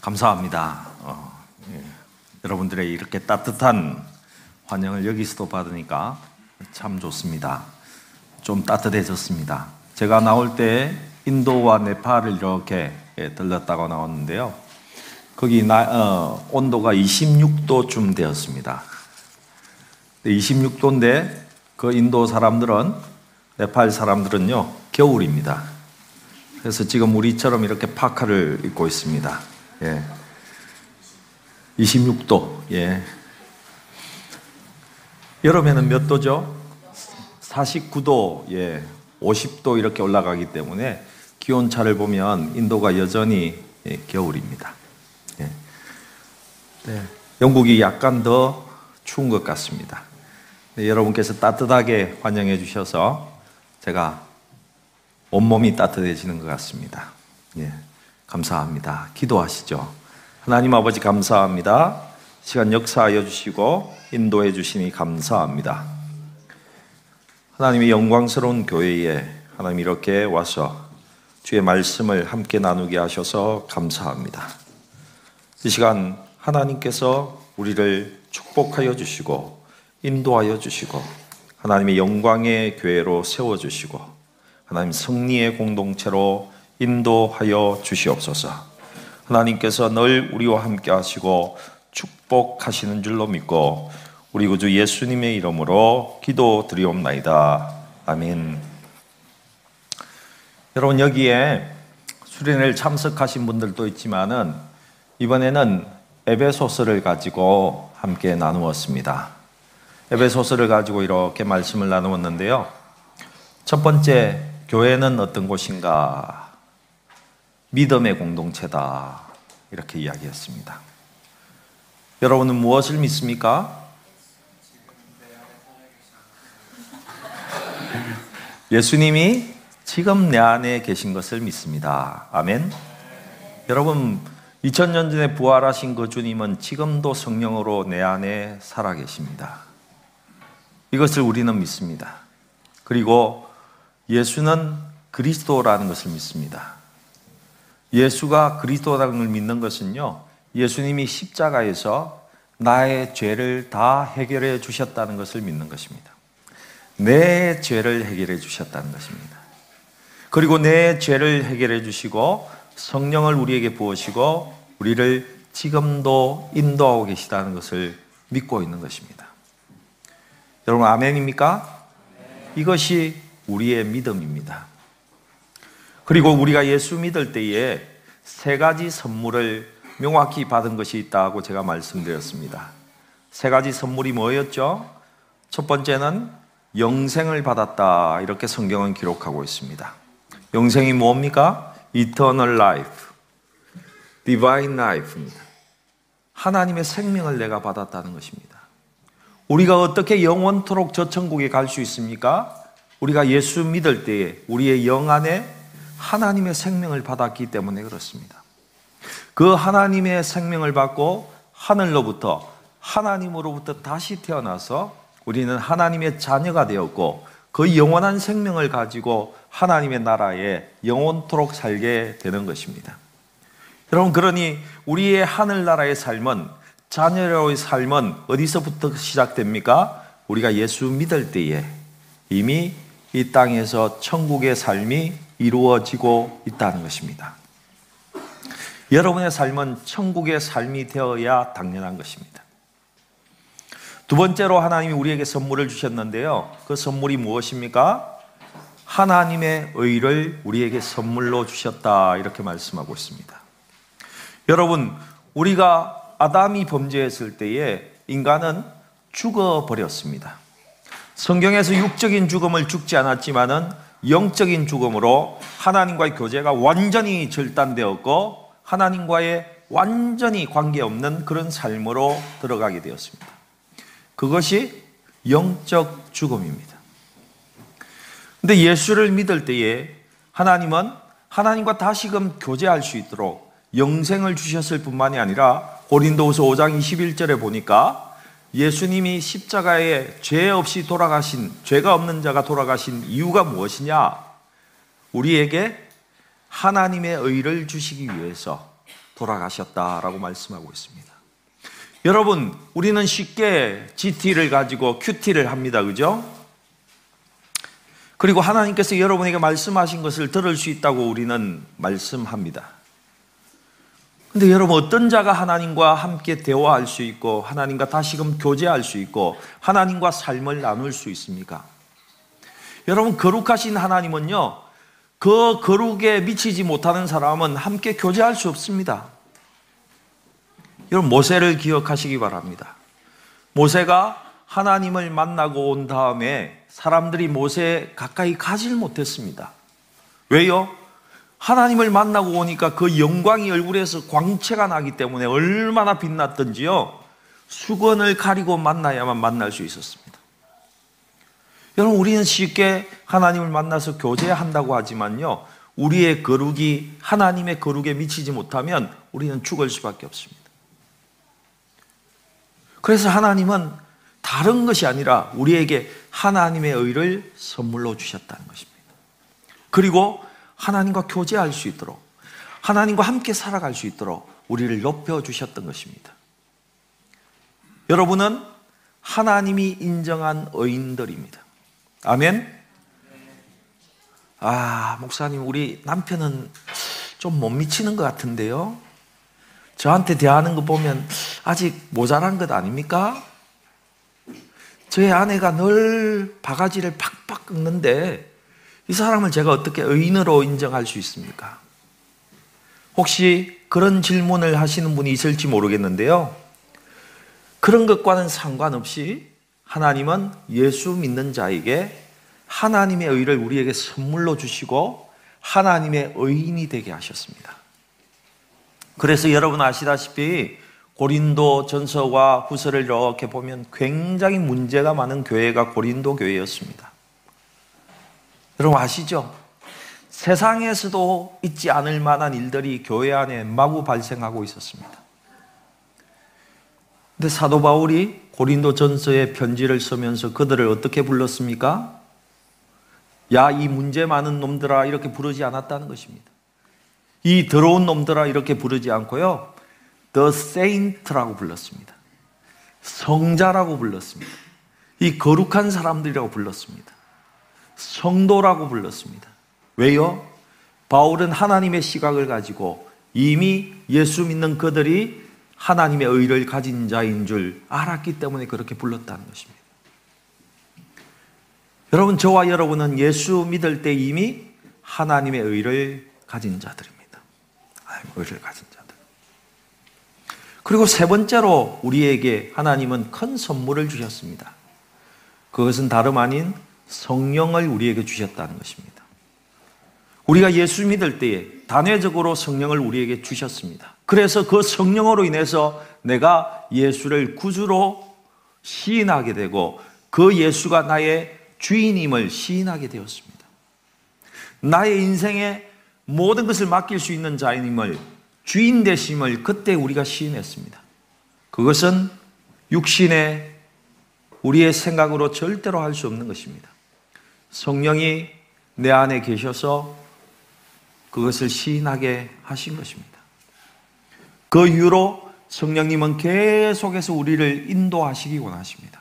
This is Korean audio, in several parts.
감사합니다. 어, 예. 여러분들의 이렇게 따뜻한 환영을 여기서도 받으니까 참 좋습니다. 좀 따뜻해졌습니다. 제가 나올 때 인도와 네팔을 이렇게 예, 들렀다고 나왔는데요. 거기 나, 어, 온도가 26도쯤 되었습니다. 26도인데 그 인도 사람들은 네팔 사람들은요 겨울입니다. 그래서 지금 우리처럼 이렇게 파카를 입고 있습니다. 예. 26도. 예. 여름에는 몇 도죠? 49도, 예. 50도 이렇게 올라가기 때문에 기온 차를 보면 인도가 여전히 예, 겨울입니다. 예. 네. 영국이 약간 더 추운 것 같습니다. 네, 여러분께서 따뜻하게 환영해 주셔서 제가 온몸이 따뜻해지는 것 같습니다. 예. 감사합니다. 기도하시죠. 하나님 아버지 감사합니다. 시간 역사하여 주시고 인도해 주시니 감사합니다. 하나님의 영광스러운 교회에 하나님 이렇게 와서 주의 말씀을 함께 나누게 하셔서 감사합니다. 이 시간 하나님께서 우리를 축복하여 주시고 인도하여 주시고 하나님의 영광의 교회로 세워 주시고 하나님 승리의 공동체로 인도하여 주시옵소서. 하나님께서 늘 우리와 함께 하시고 축복하시는 줄로 믿고 우리 구주 예수님의 이름으로 기도 드리옵나이다. 아멘. 여러분 여기에 수련회를 참석하신 분들도 있지만은 이번에는 에베소서를 가지고 함께 나누었습니다. 에베소서를 가지고 이렇게 말씀을 나누었는데요. 첫 번째 교회는 어떤 곳인가? 믿음의 공동체다. 이렇게 이야기했습니다. 여러분은 무엇을 믿습니까? 예수님이 지금 내 안에 계신 것을 믿습니다. 아멘. 여러분, 2000년 전에 부활하신 그 주님은 지금도 성령으로 내 안에 살아 계십니다. 이것을 우리는 믿습니다. 그리고 예수는 그리스도라는 것을 믿습니다. 예수가 그리스도라는 걸 믿는 것은요, 예수님이 십자가에서 나의 죄를 다 해결해 주셨다는 것을 믿는 것입니다. 내 죄를 해결해 주셨다는 것입니다. 그리고 내 죄를 해결해 주시고 성령을 우리에게 부으시고 우리를 지금도 인도하고 계시다는 것을 믿고 있는 것입니다. 여러분 아멘입니까? 이것이 우리의 믿음입니다. 그리고 우리가 예수 믿을 때에 세 가지 선물을 명확히 받은 것이 있다고 제가 말씀드렸습니다. 세 가지 선물이 뭐였죠? 첫 번째는 영생을 받았다. 이렇게 성경은 기록하고 있습니다. 영생이 뭡니까? Eternal life. Divine life입니다. 하나님의 생명을 내가 받았다는 것입니다. 우리가 어떻게 영원토록 저 천국에 갈 수 있습니까? 우리가 예수 믿을 때에 우리의 영 안에 하나님의 생명을 받았기 때문에 그렇습니다. 그 하나님의 생명을 받고 하늘로부터 하나님으로부터 다시 태어나서 우리는 하나님의 자녀가 되었고 그 영원한 생명을 가지고 하나님의 나라에 영원토록 살게 되는 것입니다. 여러분 그러니 우리의 하늘나라의 삶은 자녀로의 삶은 어디서부터 시작됩니까? 우리가 예수 믿을 때에 이미 이 땅에서 천국의 삶이 이루어지고 있다는 것입니다. 여러분의 삶은 천국의 삶이 되어야 당연한 것입니다. 두 번째로 하나님이 우리에게 선물을 주셨는데요. 그 선물이 무엇입니까? 하나님의 의를 우리에게 선물로 주셨다. 이렇게 말씀하고 있습니다. 여러분, 우리가 아담이 범죄했을 때에 인간은 죽어버렸습니다. 성경에서 육적인 죽음을 죽지 않았지만은 영적인 죽음으로 하나님과의 교제가 완전히 절단되었고 하나님과의 완전히 관계없는 그런 삶으로 들어가게 되었습니다. 그것이 영적 죽음입니다. 근데 예수를 믿을 때에 하나님은 하나님과 다시금 교제할 수 있도록 영생을 주셨을 뿐만이 아니라 고린도후서 5장 21절에 보니까 예수님이 십자가에 죄 없이 돌아가신, 죄가 없는 자가 돌아가신 이유가 무엇이냐? 우리에게 하나님의 의를 주시기 위해서 돌아가셨다라고 말씀하고 있습니다. 여러분, 우리는 쉽게 GT를 가지고 QT를 합니다. 그죠? 그리고 하나님께서 여러분에게 말씀하신 것을 들을 수 있다고 우리는 말씀합니다. 근데 여러분 어떤 자가 하나님과 함께 대화할 수 있고 하나님과 다시금 교제할 수 있고 하나님과 삶을 나눌 수 있습니까? 여러분 거룩하신 하나님은요 그 거룩에 미치지 못하는 사람은 함께 교제할 수 없습니다. 여러분 모세를 기억하시기 바랍니다. 모세가 하나님을 만나고 온 다음에 사람들이 모세 가까이 가질 못했습니다. 왜요? 하나님을 만나고 오니까 그 영광이 얼굴에서 광채가 나기 때문에 얼마나 빛났던지요. 수건을 가리고 만나야만 만날 수 있었습니다. 여러분, 우리는 쉽게 하나님을 만나서 교제한다고 하지만요. 우리의 거룩이 하나님의 거룩에 미치지 못하면 우리는 죽을 수밖에 없습니다. 그래서 하나님은 다른 것이 아니라 우리에게 하나님의 의를 선물로 주셨다는 것입니다. 그리고 하나님과 교제할 수 있도록 하나님과 함께 살아갈 수 있도록 우리를 높여 주셨던 것입니다. 여러분은 하나님이 인정한 의인들입니다. 아멘. 아, 목사님, 우리 남편은 좀 못 미치는 것 같은데요. 저한테 대하는 거 보면 아직 모자란 것 아닙니까? 저희 아내가 늘 바가지를 팍팍 긁는데 이 사람을 제가 어떻게 의인으로 인정할 수 있습니까? 혹시 그런 질문을 하시는 분이 있을지 모르겠는데요. 그런 것과는 상관없이 하나님은 예수 믿는 자에게 하나님의 의를 우리에게 선물로 주시고 하나님의 의인이 되게 하셨습니다. 그래서 여러분 아시다시피 고린도 전서와 후서를 이렇게 보면 굉장히 문제가 많은 교회가 고린도 교회였습니다. 여러분 아시죠? 세상에서도 있지 않을 만한 일들이 교회 안에 마구 발생하고 있었습니다. 근데 사도 바울이 고린도 전서에 편지를 쓰면서 그들을 어떻게 불렀습니까? 야, 이 문제 많은 놈들아, 이렇게 부르지 않았다는 것입니다. 이 더러운 놈들아, 이렇게 부르지 않고요. The Saint라고 불렀습니다. 성자라고 불렀습니다. 이 거룩한 사람들이라고 불렀습니다. 성도라고 불렀습니다. 왜요? 바울은 하나님의 시각을 가지고 이미 예수 믿는 그들이 하나님의 의를 가진 자인 줄 알았기 때문에 그렇게 불렀다는 것입니다. 여러분, 저와 여러분은 예수 믿을 때 이미 하나님의 의를 가진 자들입니다. 의를 가진 자들. 그리고 세 번째로 우리에게 하나님은 큰 선물을 주셨습니다. 그것은 다름 아닌 성령을 우리에게 주셨다는 것입니다. 우리가 예수 믿을 때에 단회적으로 성령을 우리에게 주셨습니다. 그래서 그 성령으로 인해서 내가 예수를 구주로 시인하게 되고 그 예수가 나의 주인임을 시인하게 되었습니다. 나의 인생에 모든 것을 맡길 수 있는 자인임을 주인 되심을 그때 우리가 시인했습니다. 그것은 육신의 우리의 생각으로 절대로 할 수 없는 것입니다. 성령이 내 안에 계셔서 그것을 시인하게 하신 것입니다. 그 이후로 성령님은 계속해서 우리를 인도하시기 원하십니다.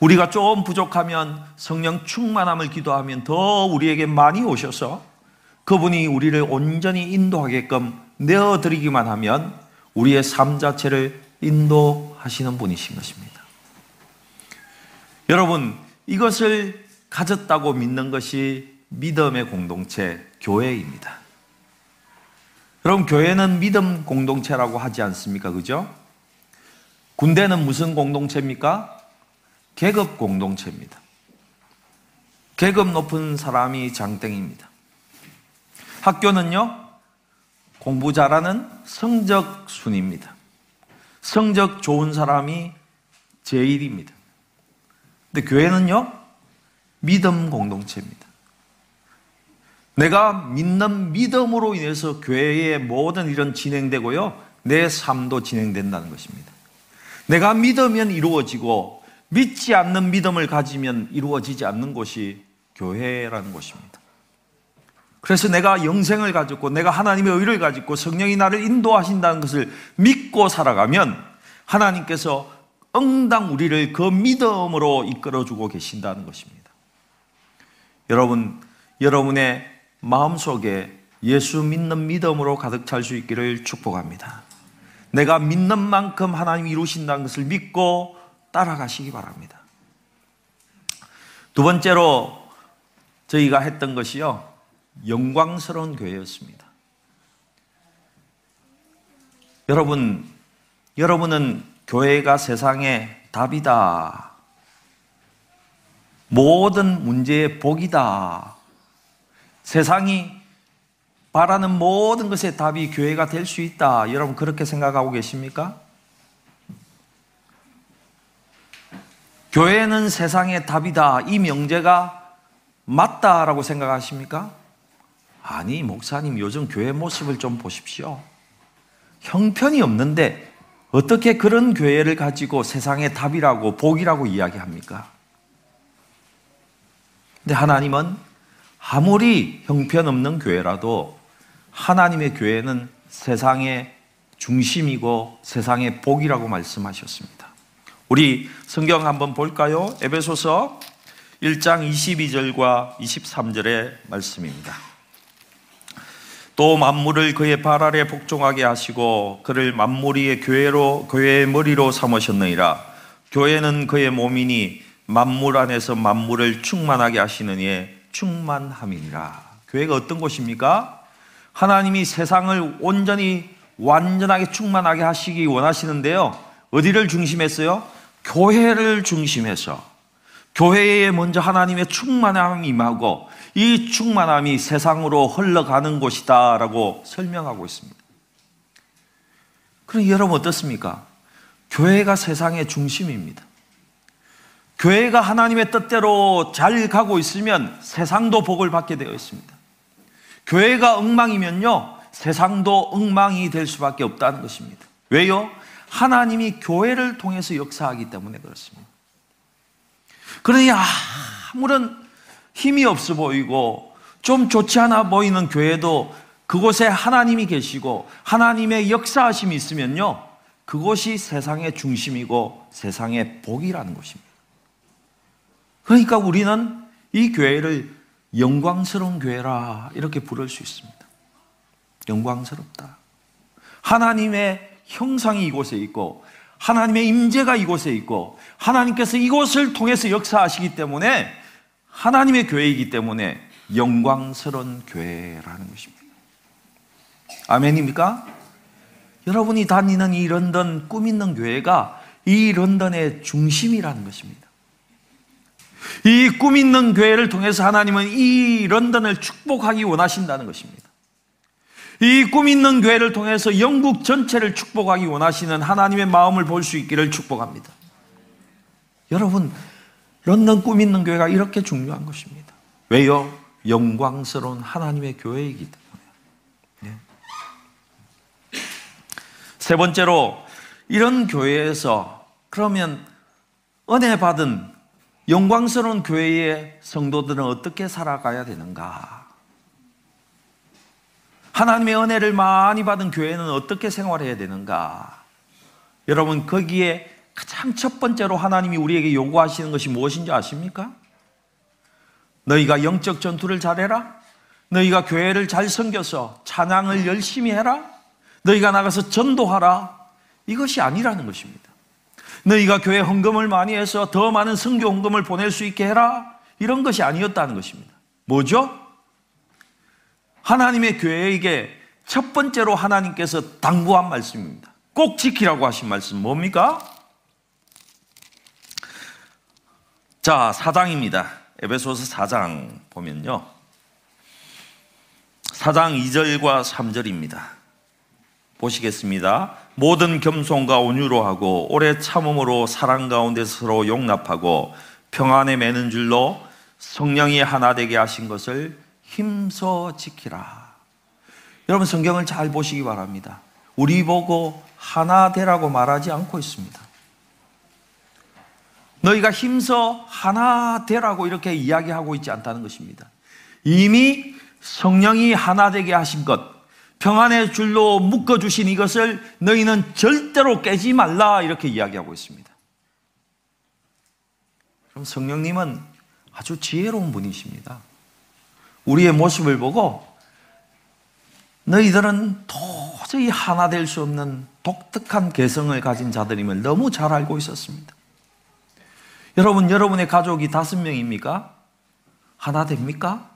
우리가 좀 부족하면 성령 충만함을 기도하면 더 우리에게 많이 오셔서 그분이 우리를 온전히 인도하게끔 내어드리기만 하면 우리의 삶 자체를 인도하시는 분이신 것입니다. 여러분, 이것을 가졌다고 믿는 것이 믿음의 공동체, 교회입니다. 여러분, 교회는 믿음 공동체라고 하지 않습니까? 그죠? 군대는 무슨 공동체입니까? 계급 공동체입니다. 계급 높은 사람이 장땡입니다. 학교는요, 공부 잘하는 성적 순입니다. 성적 좋은 사람이 제일입니다. 근데 교회는요, 믿음 공동체입니다. 내가 믿는 믿음으로 인해서 교회의 모든 일은 진행되고요, 내 삶도 진행된다는 것입니다. 내가 믿으면 이루어지고, 믿지 않는 믿음을 가지면 이루어지지 않는 곳이 교회라는 것입니다. 그래서 내가 영생을 가졌고 내가 하나님의 의를 가졌고 성령이 나를 인도하신다는 것을 믿고 살아가면 하나님께서 응당 우리를 그 믿음으로 이끌어주고 계신다는 것입니다. 여러분, 여러분의 마음속에 예수 믿는 믿음으로 가득 찰 수 있기를 축복합니다. 내가 믿는 만큼 하나님 이루신다는 것을 믿고 따라가시기 바랍니다. 두 번째로 저희가 했던 것이요. 영광스러운 교회였습니다. 여러분, 여러분은 교회가 세상의 답이다. 모든 문제의 복이다. 세상이 바라는 모든 것의 답이 교회가 될 수 있다. 여러분 그렇게 생각하고 계십니까? 교회는 세상의 답이다. 이 명제가 맞다라고 생각하십니까? 아니, 목사님 요즘 교회 모습을 좀 보십시오. 형편이 없는데 어떻게 그런 교회를 가지고 세상의 답이라고 복이라고 이야기합니까? 근데 하나님은 아무리 형편없는 교회라도 하나님의 교회는 세상의 중심이고 세상의 복이라고 말씀하셨습니다. 우리 성경 한번 볼까요? 에베소서 1장 22절과 23절의 말씀입니다. 또 만물을 그의 발 아래 복종하게 하시고 그를 만물이의 교회로 교회의 머리로 삼으셨느니라. 교회는 그의 몸이니 만물 안에서 만물을 충만하게 하시는 이의 충만함이니라. 교회가 어떤 곳입니까? 하나님이 세상을 온전히 완전하게 충만하게 하시기 원하시는데요. 어디를 중심했어요? 교회를 중심해서 교회에 먼저 하나님의 충만함이 임하고 이 충만함이 세상으로 흘러가는 곳이다라고 설명하고 있습니다. 그럼 여러분 어떻습니까? 교회가 세상의 중심입니다. 교회가 하나님의 뜻대로 잘 가고 있으면 세상도 복을 받게 되어 있습니다. 교회가 엉망이면요, 세상도 엉망이 될 수밖에 없다는 것입니다. 왜요? 하나님이 교회를 통해서 역사하기 때문에 그렇습니다. 그러니 아무런 힘이 없어 보이고 좀 좋지 않아 보이는 교회도 그곳에 하나님이 계시고 하나님의 역사하심이 있으면요, 그것이 세상의 중심이고 세상의 복이라는 것입니다. 그러니까 우리는 이 교회를 영광스러운 교회라 이렇게 부를 수 있습니다. 영광스럽다. 하나님의 형상이 이곳에 있고 하나님의 임재가 이곳에 있고 하나님께서 이곳을 통해서 역사하시기 때문에 하나님의 교회이기 때문에 영광스러운 교회라는 것입니다. 아멘입니까? 여러분이 다니는 이 런던 꿈 있는 교회가 이 런던의 중심이라는 것입니다. 이 꿈 있는 교회를 통해서 하나님은 이 런던을 축복하기 원하신다는 것입니다. 이 꿈 있는 교회를 통해서 영국 전체를 축복하기 원하시는 하나님의 마음을 볼 수 있기를 축복합니다. 여러분, 런던 꿈 있는 교회가 이렇게 중요한 것입니다. 왜요? 영광스러운 하나님의 교회이기 때문에. 네. 세 번째로, 이런 교회에서 그러면 은혜 받은 영광스러운 교회의 성도들은 어떻게 살아가야 되는가? 하나님의 은혜를 많이 받은 교회는 어떻게 생활해야 되는가? 여러분, 거기에 가장 첫 번째로 하나님이 우리에게 요구하시는 것이 무엇인지 아십니까? 너희가 영적 전투를 잘해라? 너희가 교회를 잘 섬겨서 찬양을 열심히 해라? 너희가 나가서 전도하라? 이것이 아니라는 것입니다. 너희가 교회 헌금을 많이 해서 더 많은 성교 헌금을 보낼 수 있게 해라. 이런 것이 아니었다는 것입니다. 뭐죠? 하나님의 교회에게 첫 번째로 하나님께서 당부한 말씀입니다. 꼭 지키라고 하신 말씀 뭡니까? 자, 4장입니다. 에베소서 4장 보면요. 4장 2절과 3절입니다. 보시겠습니다. 모든 겸손과 온유로 하고 오래 참음으로 사랑 가운데 서로 용납하고 평안에 매는 줄로 성령이 하나 되게 하신 것을 힘써 지키라. 여러분 성경을 잘 보시기 바랍니다. 우리 보고 하나 되라고 말하지 않고 있습니다. 너희가 힘써 하나 되라고 이렇게 이야기하고 있지 않다는 것입니다. 이미 성령이 하나 되게 하신 것, 평안의 줄로 묶어주신 이것을 너희는 절대로 깨지 말라 이렇게 이야기하고 있습니다. 그럼 성령님은 아주 지혜로운 분이십니다. 우리의 모습을 보고 너희들은 도저히 하나 될 수 없는 독특한 개성을 가진 자들임을 너무 잘 알고 있었습니다. 여러분, 여러분의 가족이 다섯 명입니까? 하나 됩니까?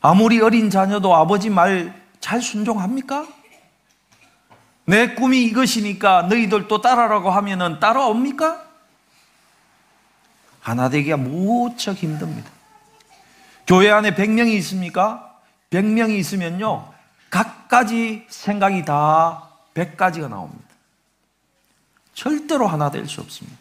아무리 어린 자녀도 아버지 말 잘 순종합니까? 내 꿈이 이것이니까 너희들도 따라라고 하면은 따라옵니까? 하나 되기가 무척 힘듭니다. 교회 안에 100명이 있습니까? 100명이 있으면요, 각가지 생각이 다 100가지가 나옵니다. 절대로 하나 될 수 없습니다.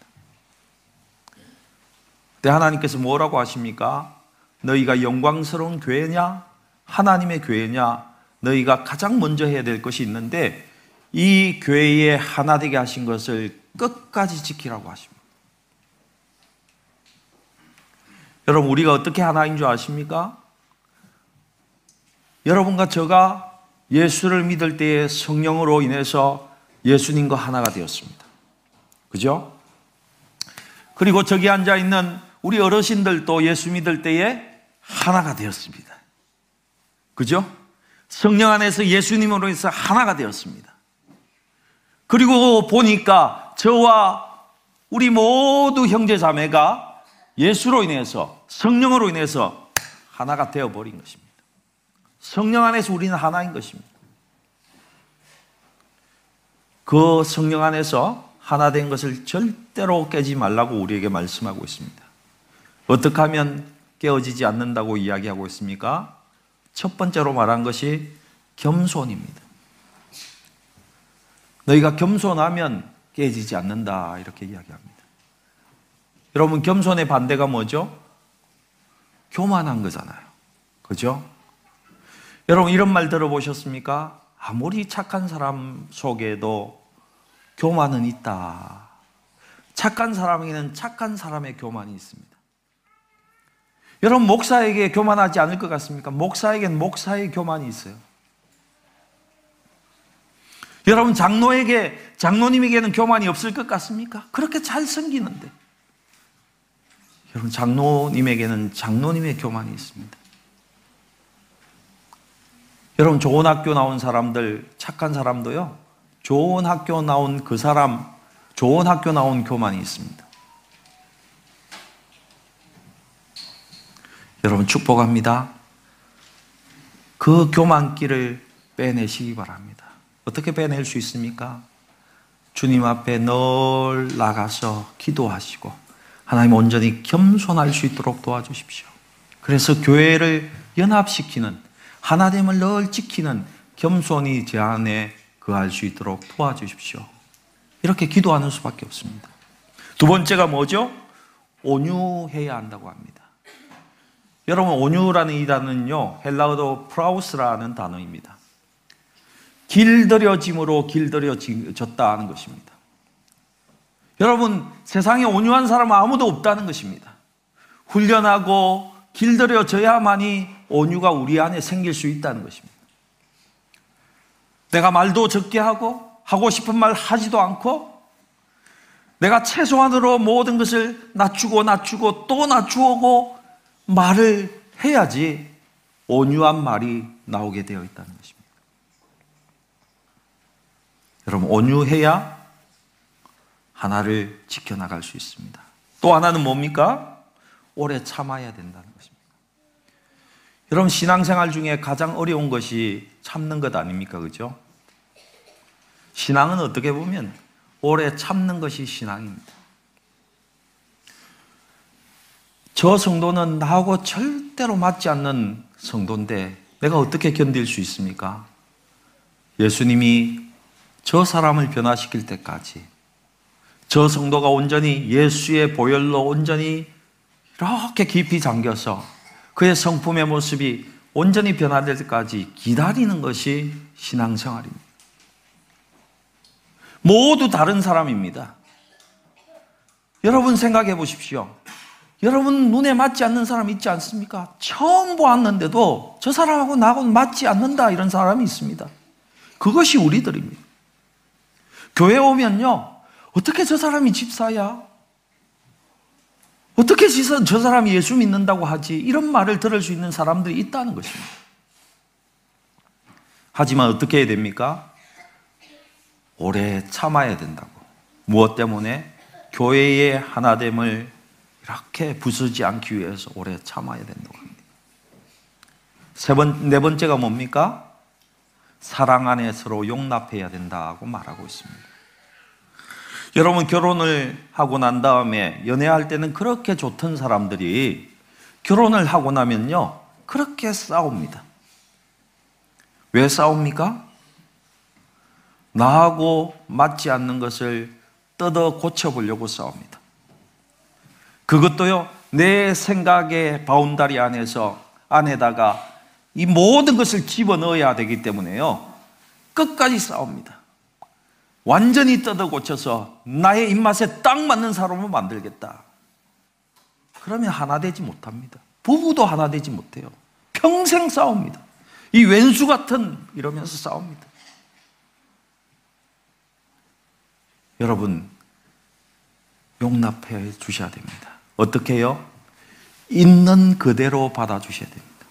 근데 하나님께서 뭐라고 하십니까? 너희가 영광스러운 교회냐? 하나님의 교회냐? 너희가 가장 먼저 해야 될 것이 있는데 이 교회에 하나 되게 하신 것을 끝까지 지키라고 하십니다. 여러분, 우리가 어떻게 하나인 줄 아십니까? 여러분과 저가 예수를 믿을 때에 성령으로 인해서 예수님과 하나가 되었습니다. 그죠? 그리고 저기 앉아 있는 우리 어르신들도 예수 믿을 때에 하나가 되었습니다. 그죠? 성령 안에서 예수님으로 해서 하나가 되었습니다. 그리고 보니까 저와 우리 모두 형제 자매가 예수로 인해서 성령으로 인해서 하나가 되어 버린 것입니다. 성령 안에서 우리는 하나인 것입니다. 그 성령 안에서 하나 된 것을 절대로 깨지 말라고 우리에게 말씀하고 있습니다. 어떻게 하면 깨어지지 않는다고 이야기하고 있습니까? 첫 번째로 말한 것이 겸손입니다. 너희가 겸손하면 깨지지 않는다. 이렇게 이야기합니다. 여러분, 겸손의 반대가 뭐죠? 교만한 거잖아요. 그죠? 여러분, 이런 말 들어보셨습니까? 아무리 착한 사람 속에도 교만은 있다. 착한 사람에게는 착한 사람의 교만이 있습니다. 여러분, 목사에게 교만하지 않을 것 같습니까? 목사에게는 목사의 교만이 있어요. 여러분, 장로에게, 장로님에게는 교만이 없을 것 같습니까? 그렇게 잘 섬기는데. 여러분, 장로님에게는 장로님의 교만이 있습니다. 여러분, 좋은 학교 나온 사람들, 착한 사람도요, 좋은 학교 나온 그 사람, 좋은 학교 나온 교만이 있습니다. 여러분, 축복합니다. 그 교만기를 빼내시기 바랍니다. 어떻게 빼낼 수 있습니까? 주님 앞에 늘 나가서 기도하시고, 하나님 온전히 겸손할 수 있도록 도와주십시오. 그래서 교회를 연합시키는 하나됨을 늘 지키는 겸손이 제 안에 거할 수 있도록 도와주십시오. 이렇게 기도하는 수밖에 없습니다. 두 번째가 뭐죠? 온유해야 한다고 합니다. 여러분 온유라는 이 단어는요 헬라어도 프라우스라는 단어입니다. 길들여짐으로 길들여졌다 하는 것입니다. 여러분, 세상에 온유한 사람은 아무도 없다는 것입니다. 훈련하고 길들여져야만이 온유가 우리 안에 생길 수 있다는 것입니다. 내가 말도 적게 하고, 하고 싶은 말 하지도 않고, 내가 최소한으로 모든 것을 낮추고 낮추고 또 낮추고 말을 해야지 온유한 말이 나오게 되어 있다는 것입니다. 여러분, 온유해야 하나를 지켜나갈 수 있습니다. 또 하나는 뭡니까? 오래 참아야 된다는 것입니다. 여러분, 신앙생활 중에 가장 어려운 것이 참는 것 아닙니까? 그죠? 신앙은 어떻게 보면 오래 참는 것이 신앙입니다. 저 성도는 나하고 절대로 맞지 않는 성도인데 내가 어떻게 견딜 수 있습니까? 예수님이 저 사람을 변화시킬 때까지 저 성도가 온전히 예수의 보혈로 온전히 이렇게 깊이 잠겨서 그의 성품의 모습이 온전히 변화될 때까지 기다리는 것이 신앙생활입니다. 모두 다른 사람입니다. 여러분 생각해 보십시오. 여러분 눈에 맞지 않는 사람 있지 않습니까? 처음 보았는데도 저 사람하고 나하고는 맞지 않는다 이런 사람이 있습니다. 그것이 우리들입니다. 교회 오면요. 어떻게 저 사람이 집사야? 어떻게 저 사람이 예수 믿는다고 하지? 이런 말을 들을 수 있는 사람들이 있다는 것입니다. 하지만 어떻게 해야 됩니까? 오래 참아야 된다고. 무엇 때문에? 교회의 하나됨을 이렇게 부수지 않기 위해서 오래 참아야 된다고 합니다. 세 번, 네 번째가 뭡니까? 사랑 안에 서로 용납해야 된다고 말하고 있습니다. 여러분, 결혼을 하고 난 다음에 연애할 때는 그렇게 좋던 사람들이 결혼을 하고 나면요, 그렇게 싸웁니다. 왜 싸웁니까? 나하고 맞지 않는 것을 뜯어 고쳐보려고 싸웁니다. 그것도요, 내 생각의 바운다리 안에서, 안에다가 이 모든 것을 집어 넣어야 되기 때문에요, 끝까지 싸웁니다. 완전히 뜯어 고쳐서 나의 입맛에 딱 맞는 사람을 만들겠다. 그러면 하나 되지 못합니다. 부부도 하나 되지 못해요. 평생 싸웁니다. 이 왼수 같은 이러면서 싸웁니다. 여러분, 용납해 주셔야 됩니다. 어떻게 해요? 있는 그대로 받아주셔야 됩니다.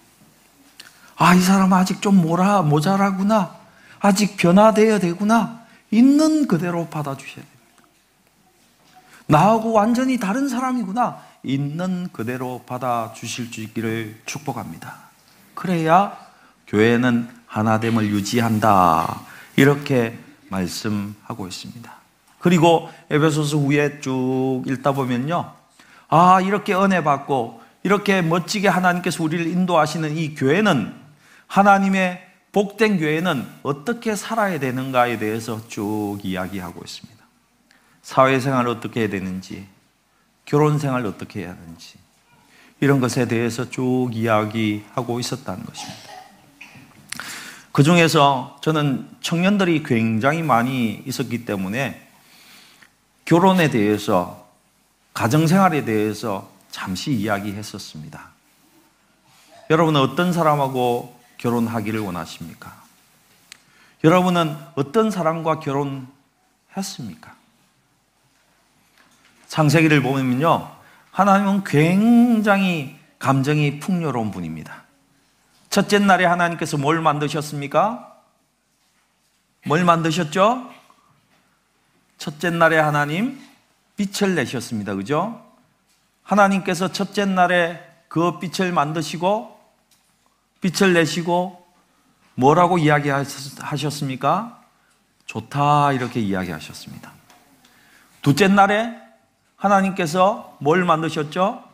아, 이 사람 아직 좀 모라, 모자라구나. 아직 변화되어야 되구나. 있는 그대로 받아주셔야 됩니다. 나하고 완전히 다른 사람이구나. 있는 그대로 받아주실 수 있기를 축복합니다. 그래야 교회는 하나됨을 유지한다. 이렇게 말씀하고 있습니다. 그리고 에베소서 후에 쭉 읽다 보면요. 아, 이렇게 은혜 받고 이렇게 멋지게 하나님께서 우리를 인도하시는 이 교회는 하나님의 복된 교회는 어떻게 살아야 되는가에 대해서 쭉 이야기하고 있습니다. 사회생활을 어떻게 해야 되는지, 결혼생활을 어떻게 해야 하는지, 이런 것에 대해서 쭉 이야기하고 있었다는 것입니다. 그 중에서 저는 청년들이 굉장히 많이 있었기 때문에 결혼에 대해서, 가정생활에 대해서 잠시 이야기했었습니다. 여러분은 어떤 사람하고 결혼하기를 원하십니까? 여러분은 어떤 사람과 결혼했습니까? 창세기를 보면요. 하나님은 굉장히 감정이 풍요로운 분입니다. 첫째 날에 하나님께서 뭘 만드셨습니까? 뭘 만드셨죠? 첫째 날에 하나님 빛을 내셨습니다. 그죠? 하나님께서 첫째 날에 그 빛을 만드시고 빛을 내시고 뭐라고 이야기하셨습니까? 좋다 이렇게 이야기하셨습니다. 둘째 날에 하나님께서 뭘 만드셨죠?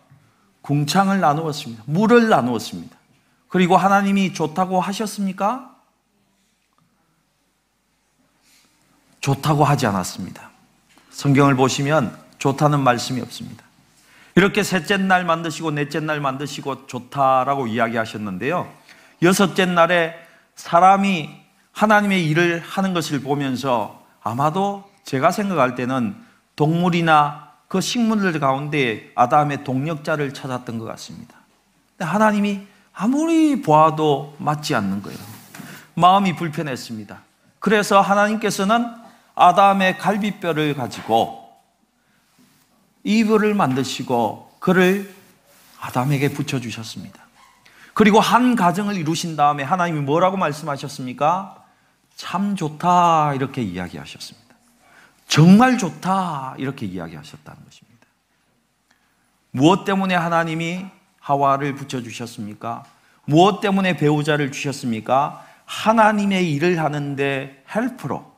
궁창을 나누었습니다. 물을 나누었습니다. 그리고 하나님이 좋다고 하셨습니까? 좋다고 하지 않았습니다. 성경을 보시면 좋다는 말씀이 없습니다. 이렇게 셋째 날 만드시고 넷째 날 만드시고 좋다라고 이야기하셨는데요. 여섯째 날에 사람이 하나님의 일을 하는 것을 보면서 아마도 제가 생각할 때는 동물이나 그 식물들 가운데 아담의 동력자를 찾았던 것 같습니다. 하나님이 아무리 보아도 맞지 않는 거예요. 마음이 불편했습니다. 그래서 하나님께서는 아담의 갈비뼈를 가지고 이불을 만드시고 그를 아담에게 붙여주셨습니다. 그리고 한 가정을 이루신 다음에 하나님이 뭐라고 말씀하셨습니까? 참 좋다 이렇게 이야기하셨습니다. 정말 좋다 이렇게 이야기하셨다는 것입니다. 무엇 때문에 하나님이 하와를 붙여주셨습니까? 무엇 때문에 배우자를 주셨습니까? 하나님의 일을 하는데 헬프로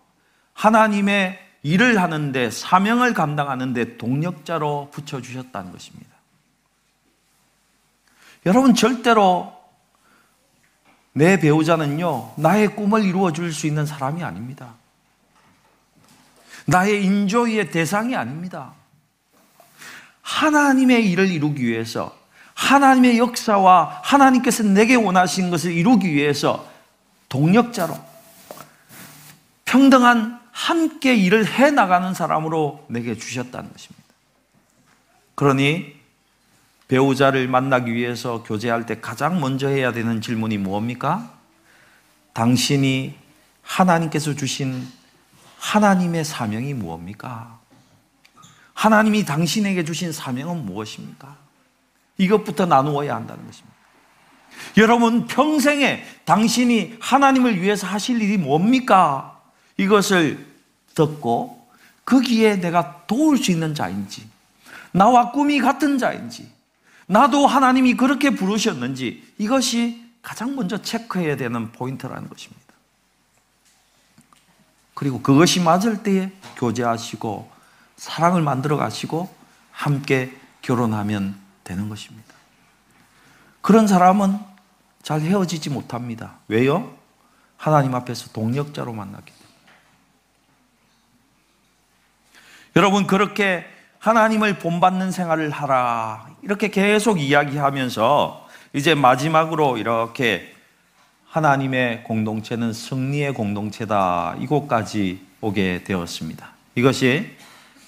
하나님의 일을 하는데 사명을 감당하는데 동력자로 붙여주셨다는 것입니다. 여러분 절대로 내 배우자는요 나의 꿈을 이루어 줄 수 있는 사람이 아닙니다. 나의 인조의 대상이 아닙니다. 하나님의 일을 이루기 위해서 하나님의 역사와 하나님께서 내게 원하신 것을 이루기 위해서 동력자로 평등한 함께 일을 해 나가는 사람으로 내게 주셨다는 것입니다. 그러니 배우자를 만나기 위해서 교제할 때 가장 먼저 해야 되는 질문이 무엇입니까? 당신이 하나님께서 주신 하나님의 사명이 무엇입니까? 하나님이 당신에게 주신 사명은 무엇입니까? 이것부터 나누어야 한다는 것입니다. 여러분, 평생에 당신이 하나님을 위해서 하실 일이 뭡니까? 이것을 듣고 거기에 내가 도울 수 있는 자인지, 나와 꿈이 같은 자인지, 나도 하나님이 그렇게 부르셨는지 이것이 가장 먼저 체크해야 되는 포인트라는 것입니다. 그리고 그것이 맞을 때에 교제하시고 사랑을 만들어 가시고 함께 결혼하면 되는 것입니다. 그런 사람은 잘 헤어지지 못합니다. 왜요? 하나님 앞에서 동력자로 만났기 때문에. 여러분, 그렇게 하나님을 본받는 생활을 하라. 이렇게 계속 이야기하면서 이제 마지막으로 이렇게 하나님의 공동체는 승리의 공동체다. 이곳까지 오게 되었습니다. 이것이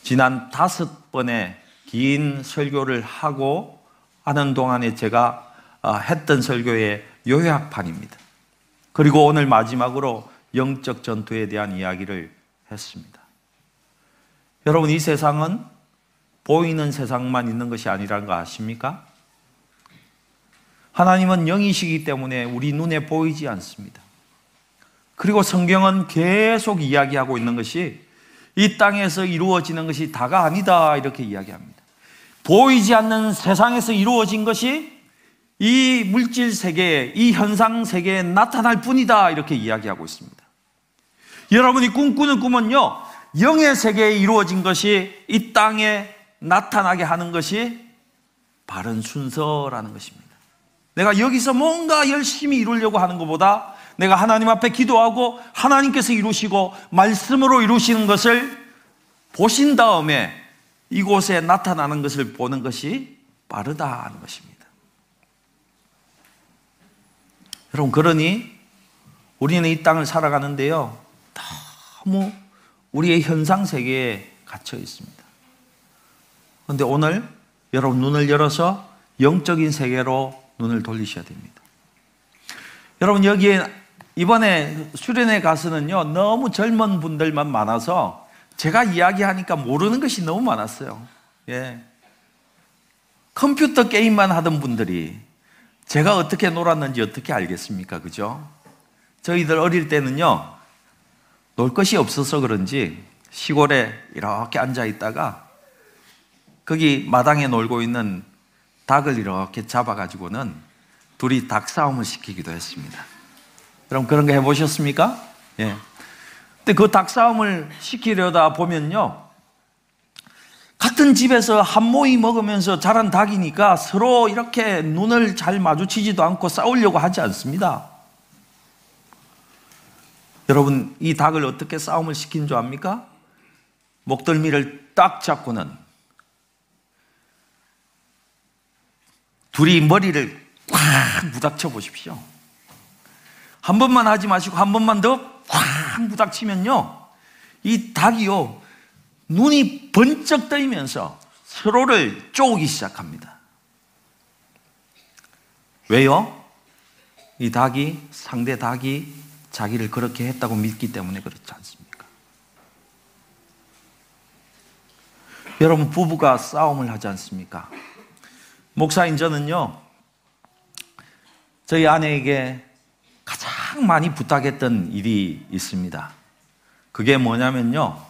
지난 다섯 번의 긴 설교를 하고 하는 동안에 제가 아, 했던 설교의 요약판입니다. 그리고 오늘 마지막으로 영적 전투에 대한 이야기를 했습니다. 여러분, 이 세상은 보이는 세상만 있는 것이 아니라는 거 아십니까? 하나님은 영이시기 때문에 우리 눈에 보이지 않습니다. 그리고 성경은 계속 이야기하고 있는 것이 이 땅에서 이루어지는 것이 다가 아니다 이렇게 이야기합니다. 보이지 않는 세상에서 이루어진 것이 이 물질 세계에, 이 현상 세계에 나타날 뿐이다. 이렇게 이야기하고 있습니다. 여러분이 꿈꾸는 꿈은요, 영의 세계에 이루어진 것이 이 땅에 나타나게 하는 것이 바른 순서라는 것입니다. 내가 여기서 뭔가 열심히 이루려고 하는 것보다 내가 하나님 앞에 기도하고 하나님께서 이루시고 말씀으로 이루시는 것을 보신 다음에 이곳에 나타나는 것을 보는 것이 빠르다는 것입니다. 여러분, 그러니 우리는 이 땅을 살아가는데요. 너무 우리의 현상 세계에 갇혀 있습니다. 그런데 오늘 여러분 눈을 열어서 영적인 세계로 눈을 돌리셔야 됩니다. 여러분 여기에 이번에 수련회 가서는요 너무 젊은 분들만 많아서 제가 이야기하니까 모르는 것이 너무 많았어요. 예. 컴퓨터 게임만 하던 분들이 제가 어떻게 놀았는지 어떻게 알겠습니까? 그죠? 저희들 어릴 때는요, 놀 것이 없어서 그런지 시골에 이렇게 앉아 있다가 거기 마당에 놀고 있는 닭을 이렇게 잡아가지고는 둘이 닭 싸움을 시키기도 했습니다. 그럼 그런 거 해보셨습니까? 예. 근데 그 닭 싸움을 시키려다 보면요, 같은 집에서 한 모이 먹으면서 자란 닭이니까 서로 이렇게 눈을 잘 마주치지도 않고 싸우려고 하지 않습니다. 여러분, 이 닭을 어떻게 싸움을 시킨 줄 압니까? 목덜미를 딱 잡고는 둘이 머리를 꽉 무닥쳐 보십시오. 한 번만 하지 마시고 한 번만 더꽉 무닥치면요. 이 닭이요. 눈이 번쩍 뜨이면서 서로를 쪼기 시작합니다. 왜요? 이 닭이, 상대 닭이 자기를 그렇게 했다고 믿기 때문에 그렇지 않습니까? 여러분, 부부가 싸움을 하지 않습니까? 목사인 저는요, 저희 아내에게 가장 많이 부탁했던 일이 있습니다. 그게 뭐냐면요,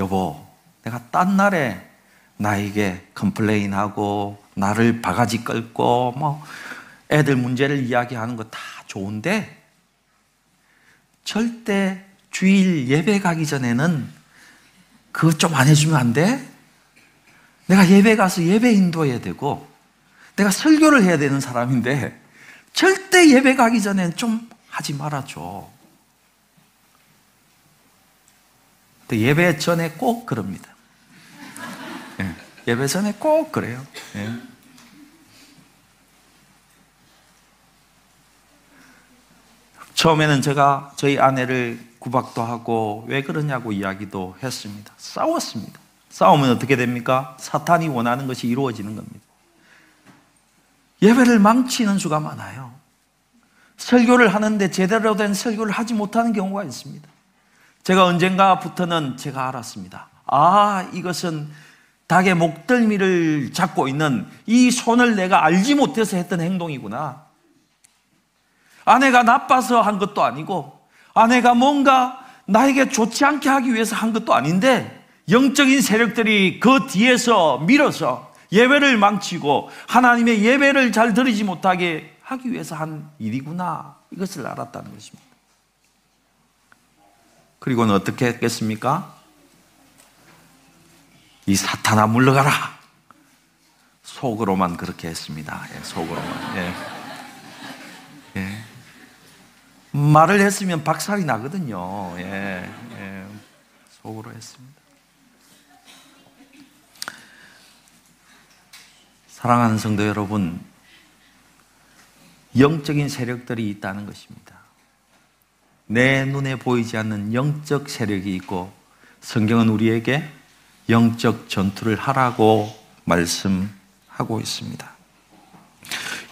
여보, 내가 딴 날에 나에게 complain하고 나를 바가지 긁고 뭐 애들 문제를 이야기하는 거 다 좋은데 절대 주일 예배 가기 전에는 그거 좀 안 해주면 안 돼? 내가 예배 가서 예배 인도해야 되고 내가 설교를 해야 되는 사람인데 절대 예배 가기 전엔 좀 하지 말아줘. 예배 전에 꼭 그럽니다. 예, 배 전에 꼭 그래요. 예. 처음에는 제가 저희 아내를 구박도 하고 왜 그러냐고 이야기도 했습니다. 싸웠습니다. 싸우면 어떻게 됩니까? 사탄이 원하는 것이 이루어지는 겁니다. 예배를 망치는 수가 많아요. 설교를 하는데 제대로 된 설교를 하지 못하는 경우가 있습니다. 제가 언젠가부터는 제가 알았습니다. 아, 이것은 닭의 목덜미를 잡고 있는 이 손을 내가 알지 못해서 했던 행동이구나. 아내가 나빠서 한 것도 아니고, 아내가 뭔가 나에게 좋지 않게 하기 위해서 한 것도 아닌데, 영적인 세력들이 그 뒤에서 밀어서 예배를 망치고 하나님의 예배를 잘 드리지 못하게 하기 위해서 한 일이구나. 이것을 알았다는 것입니다. 그리고는 어떻게 했겠습니까? 이 사탄아 물러가라. 속으로만 그렇게 했습니다. 예, 속으로만. 예. 예. 말을 했으면 박살이 나거든요. 예, 예. 속으로 했습니다. 사랑하는 성도 여러분, 영적인 세력들이 있다는 것입니다. 내 눈에 보이지 않는 영적 세력이 있고 성경은 우리에게 영적 전투를 하라고 말씀하고 있습니다.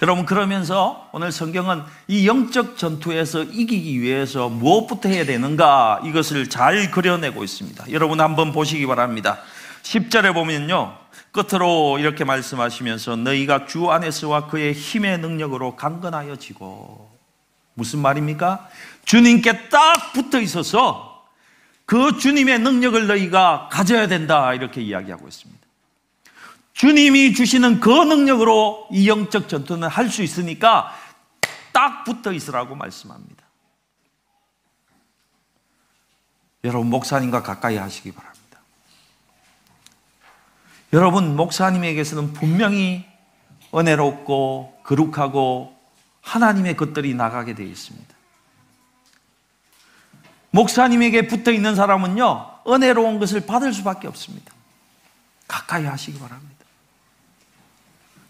여러분 그러면서 오늘 성경은 이 영적 전투에서 이기기 위해서 무엇부터 해야 되는가 이것을 잘 그려내고 있습니다. 여러분 한번 보시기 바랍니다. 10절에 보면요. 끝으로 이렇게 말씀하시면서 너희가 주 안에서와 그의 힘의 능력으로 강건하여지고 무슨 말입니까? 주님께 딱 붙어 있어서 그 주님의 능력을 너희가 가져야 된다. 이렇게 이야기하고 있습니다. 주님이 주시는 그 능력으로 이 영적 전투는 할 수 있으니까 딱 붙어 있으라고 말씀합니다. 여러분, 목사님과 가까이 하시기 바랍니다. 여러분, 목사님에게서는 분명히 은혜롭고 거룩하고 하나님의 것들이 나가게 되어 있습니다. 목사님에게 붙어 있는 사람은요, 은혜로운 것을 받을 수밖에 없습니다. 가까이 하시기 바랍니다.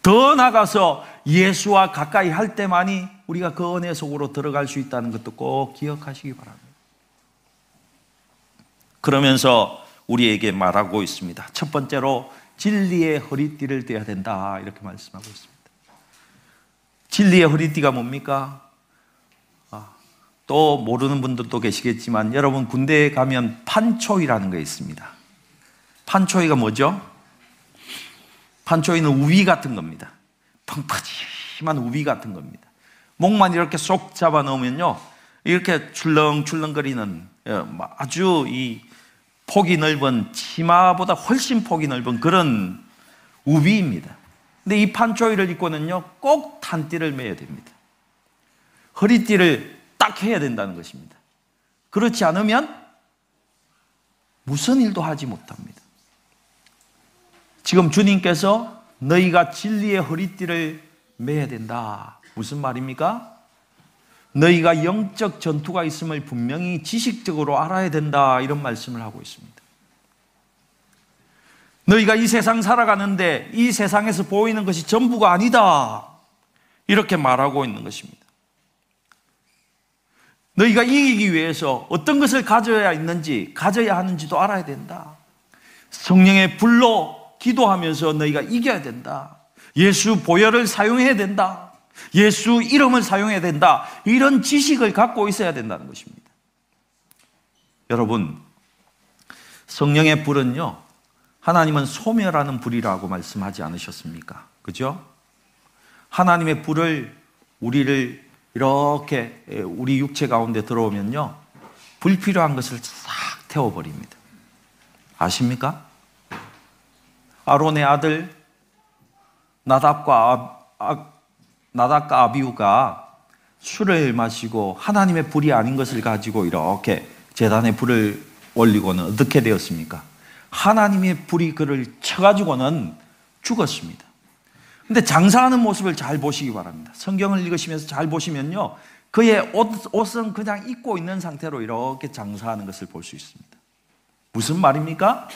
더 나가서 예수와 가까이 할 때만이 우리가 그 은혜 속으로 들어갈 수 있다는 것도 꼭 기억하시기 바랍니다. 그러면서 우리에게 말하고 있습니다. 첫 번째로 진리의 허리띠를 떼야 된다. 이렇게 말씀하고 있습니다. 진리의 허리띠가 뭡니까? 또 모르는 분들도 계시겠지만 여러분 군대에 가면 판초이라는 게 있습니다. 판초이가 뭐죠? 판초이는 우위 같은 겁니다. 펑퍼짐한 우위 같은 겁니다. 목만 이렇게 쏙 잡아 넣으면요. 이렇게 출렁출렁거리는 예, 아주 이 폭이 넓은 치마보다 훨씬 폭이 넓은 그런 우비입니다. 근데 이 판초이를 입고는요, 꼭 탄띠를 매야 됩니다. 허리띠를 딱 해야 된다는 것입니다. 그렇지 않으면 무슨 일도 하지 못합니다. 지금 주님께서 너희가 진리의 허리띠를 매야 된다. 무슨 말입니까? 너희가 영적 전투가 있음을 분명히 지식적으로 알아야 된다. 이런 말씀을 하고 있습니다. 너희가 이 세상 살아가는데 이 세상에서 보이는 것이 전부가 아니다. 이렇게 말하고 있는 것입니다. 너희가 이기기 위해서 어떤 것을 가져야 있는지, 가져야 하는지도 알아야 된다. 성령의 불로 기도하면서 너희가 이겨야 된다. 예수 보혈을 사용해야 된다. 예수 이름을 사용해야 된다. 이런 지식을 갖고 있어야 된다는 것입니다. 여러분, 성령의 불은요, 하나님은 소멸하는 불이라고 말씀하지 않으셨습니까? 그죠? 하나님의 불을 우리를 이렇게 우리 육체 가운데 들어오면요. 불필요한 것을 싹 태워버립니다. 아십니까? 아론의 아들 나답과, 아, 나답과 아비우가 술을 마시고 하나님의 불이 아닌 것을 가지고 이렇게 재단에 불을 올리고는 어떻게 되었습니까? 하나님의 불이 그를 쳐가지고는 죽었습니다. 근데 장사하는 모습을 잘 보시기 바랍니다. 성경을 읽으시면서 잘 보시면요. 그의 옷, 옷은 그냥 입고 있는 상태로 이렇게 장사하는 것을 볼 수 있습니다. 무슨 말입니까?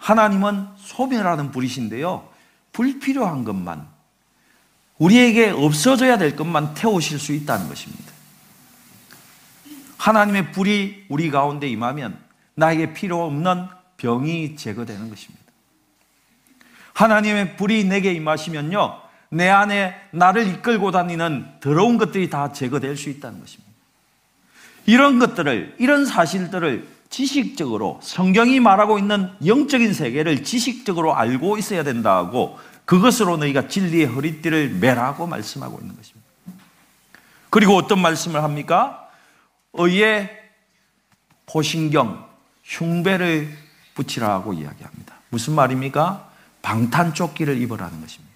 하나님은 소멸하는 불이신데요. 불필요한 것만, 우리에게 없어져야 될 것만 태우실 수 있다는 것입니다. 하나님의 불이 우리 가운데 임하면 나에게 필요 없는 병이 제거되는 것입니다. 하나님의 불이 내게 임하시면요. 내 안에 나를 이끌고 다니는 더러운 것들이 다 제거될 수 있다는 것입니다. 이런 것들을, 이런 사실들을 지식적으로 성경이 말하고 있는 영적인 세계를 지식적으로 알고 있어야 된다고 그것으로 너희가 진리의 허리띠를 매라고 말씀하고 있는 것입니다. 그리고 어떤 말씀을 합니까? 의의 보신경, 흉배를 붙이라고 이야기합니다. 무슨 말입니까? 방탄조끼를 입으라는 것입니다.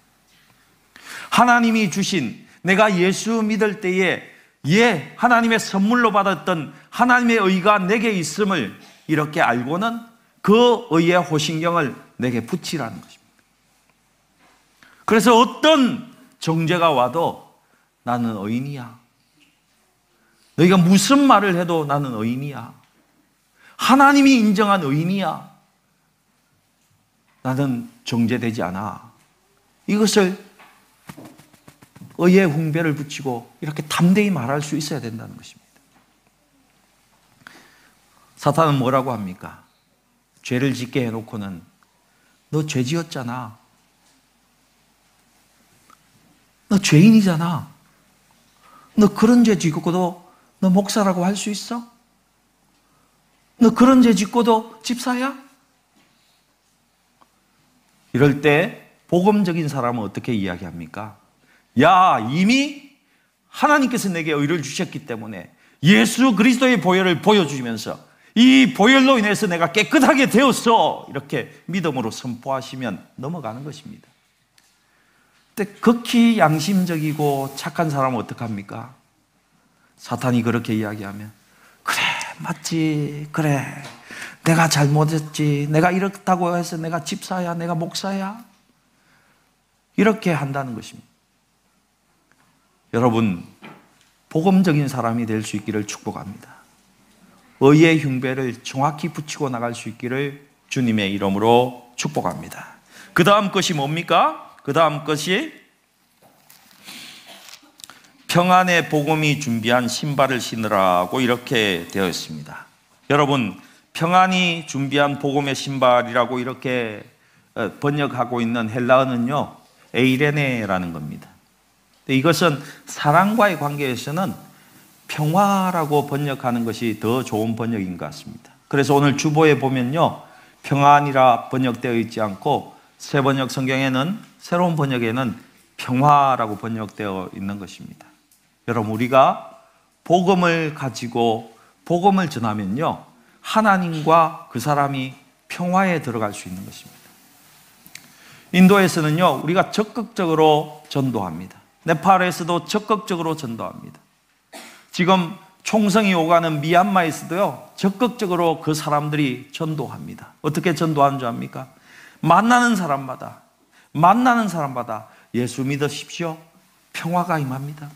하나님이 주신 내가 예수 믿을 때에 예, 하나님의 선물로 받았던 하나님의 의가 내게 있음을 이렇게 알고는 그 의의 호신경을 내게 붙이라는 것입니다. 그래서 어떤 정죄가 와도 나는 의인이야. 너희가 무슨 말을 해도 나는 의인이야. 하나님이 인정한 의인이야. 나는 정죄되지 않아. 이것을 의의 훈배를 붙이고 이렇게 담대히 말할 수 있어야 된다는 것입니다. 사탄은 뭐라고 합니까? 죄를 짓게 해놓고는 너 죄 지었잖아. 너 죄인이잖아. 너 그런 죄 짓고도 너 목사라고 할 수 있어? 너 그런 죄 짓고도 집사야? 이럴 때 복음적인 사람은 어떻게 이야기합니까? 야, 이미 하나님께서 내게 의를 주셨기 때문에 예수 그리스도의 보혈을 보여주면서 이 보혈로 인해서 내가 깨끗하게 되었어. 이렇게 믿음으로 선포하시면 넘어가는 것입니다. 근데 극히 양심적이고 착한 사람은 어떡합니까? 사탄이 그렇게 이야기하면, 그래, 맞지, 그래. 내가 잘못했지. 내가 이렇다고 해서 내가 집사야, 내가 목사야. 이렇게 한다는 것입니다. 여러분, 복음적인 사람이 될 수 있기를 축복합니다. 의의 흉배를 정확히 붙이고 나갈 수 있기를 주님의 이름으로 축복합니다. 그 다음 것이 뭡니까? 그 다음 것이 평안의 복음이 준비한 신발을 신으라고 이렇게 되어 있습니다. 여러분, 평안이 준비한 복음의 신발이라고 이렇게 어, 번역하고 있는 헬라어는요, 에이레네라는 겁니다. 이것은 사랑과의 관계에서는 평화라고 번역하는 것이 더 좋은 번역인 것 같습니다. 그래서 오늘 주보에 보면요. 평안이라 번역되어 있지 않고 새 번역 성경에는 새로운 번역에는 평화라고 번역되어 있는 것입니다. 여러분 우리가 복음을 가지고 복음을 전하면요. 하나님과 그 사람이 평화에 들어갈 수 있는 것입니다. 인도에서는요. 우리가 적극적으로 전도합니다. 네팔에서도 적극적으로 전도합니다. 지금 총성이 오가는 미얀마에서도요, 적극적으로 그 사람들이 전도합니다. 어떻게 전도하는 줄 압니까? 만나는 사람마다, 만나는 사람마다 예수 믿으십시오. 평화가 임합니다.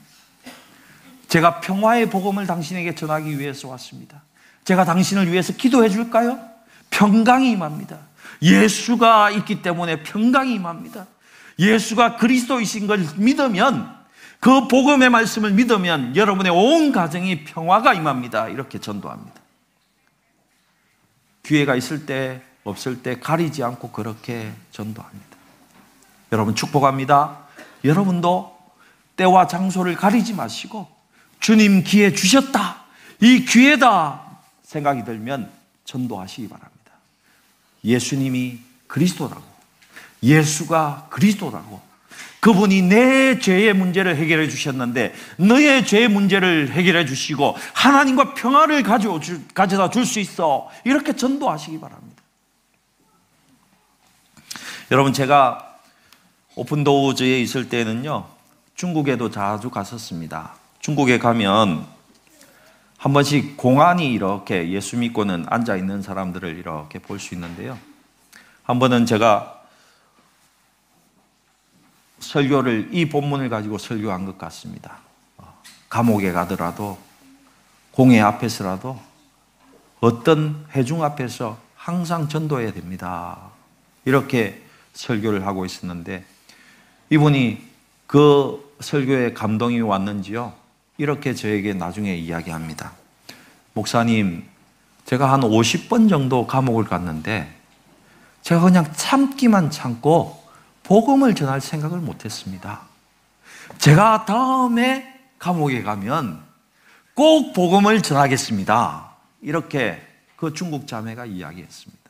제가 평화의 복음을 당신에게 전하기 위해서 왔습니다. 제가 당신을 위해서 기도해 줄까요? 평강이 임합니다. 예수가 있기 때문에 평강이 임합니다. 예수가 그리스도이신 걸 믿으면 그 복음의 말씀을 믿으면 여러분의 온 가정이 평화가 임합니다. 이렇게 전도합니다. 기회가 있을 때 없을 때 가리지 않고 그렇게 전도합니다. 여러분 축복합니다. 여러분도 때와 장소를 가리지 마시고 주님 기회 주셨다. 이 기회다 생각이 들면 전도하시기 바랍니다. 예수님이 그리스도라고 예수가 그리스도라고 그분이 내 죄의 문제를 해결해 주셨는데 너의 죄의 문제를 해결해 주시고 하나님과 평화를 가져 가져다 줄 수 있어 이렇게 전도하시기 바랍니다. 여러분 제가 오픈 도우즈에 있을 때는요 중국에도 자주 갔었습니다. 중국에 가면 한 번씩 공안이 이렇게 예수 믿고는 앉아 있는 사람들을 이렇게 볼 수 있는데요. 한 번은 제가 설교를 이 본문을 가지고 설교한 것 같습니다. 어, 감옥에 가더라도 공회 앞에서라도 어떤 회중 앞에서 항상 전도해야 됩니다. 이렇게 설교를 하고 있었는데 이분이 그 설교에 감동이 왔는지요. 이렇게 저에게 나중에 이야기합니다. 목사님, 제가 한 50번 정도 감옥을 갔는데 제가 그냥 참기만 참고 복음을 전할 생각을 못 했습니다. 제가 다음에 감옥에 가면 꼭 복음을 전하겠습니다. 이렇게 그 중국 자매가 이야기했습니다.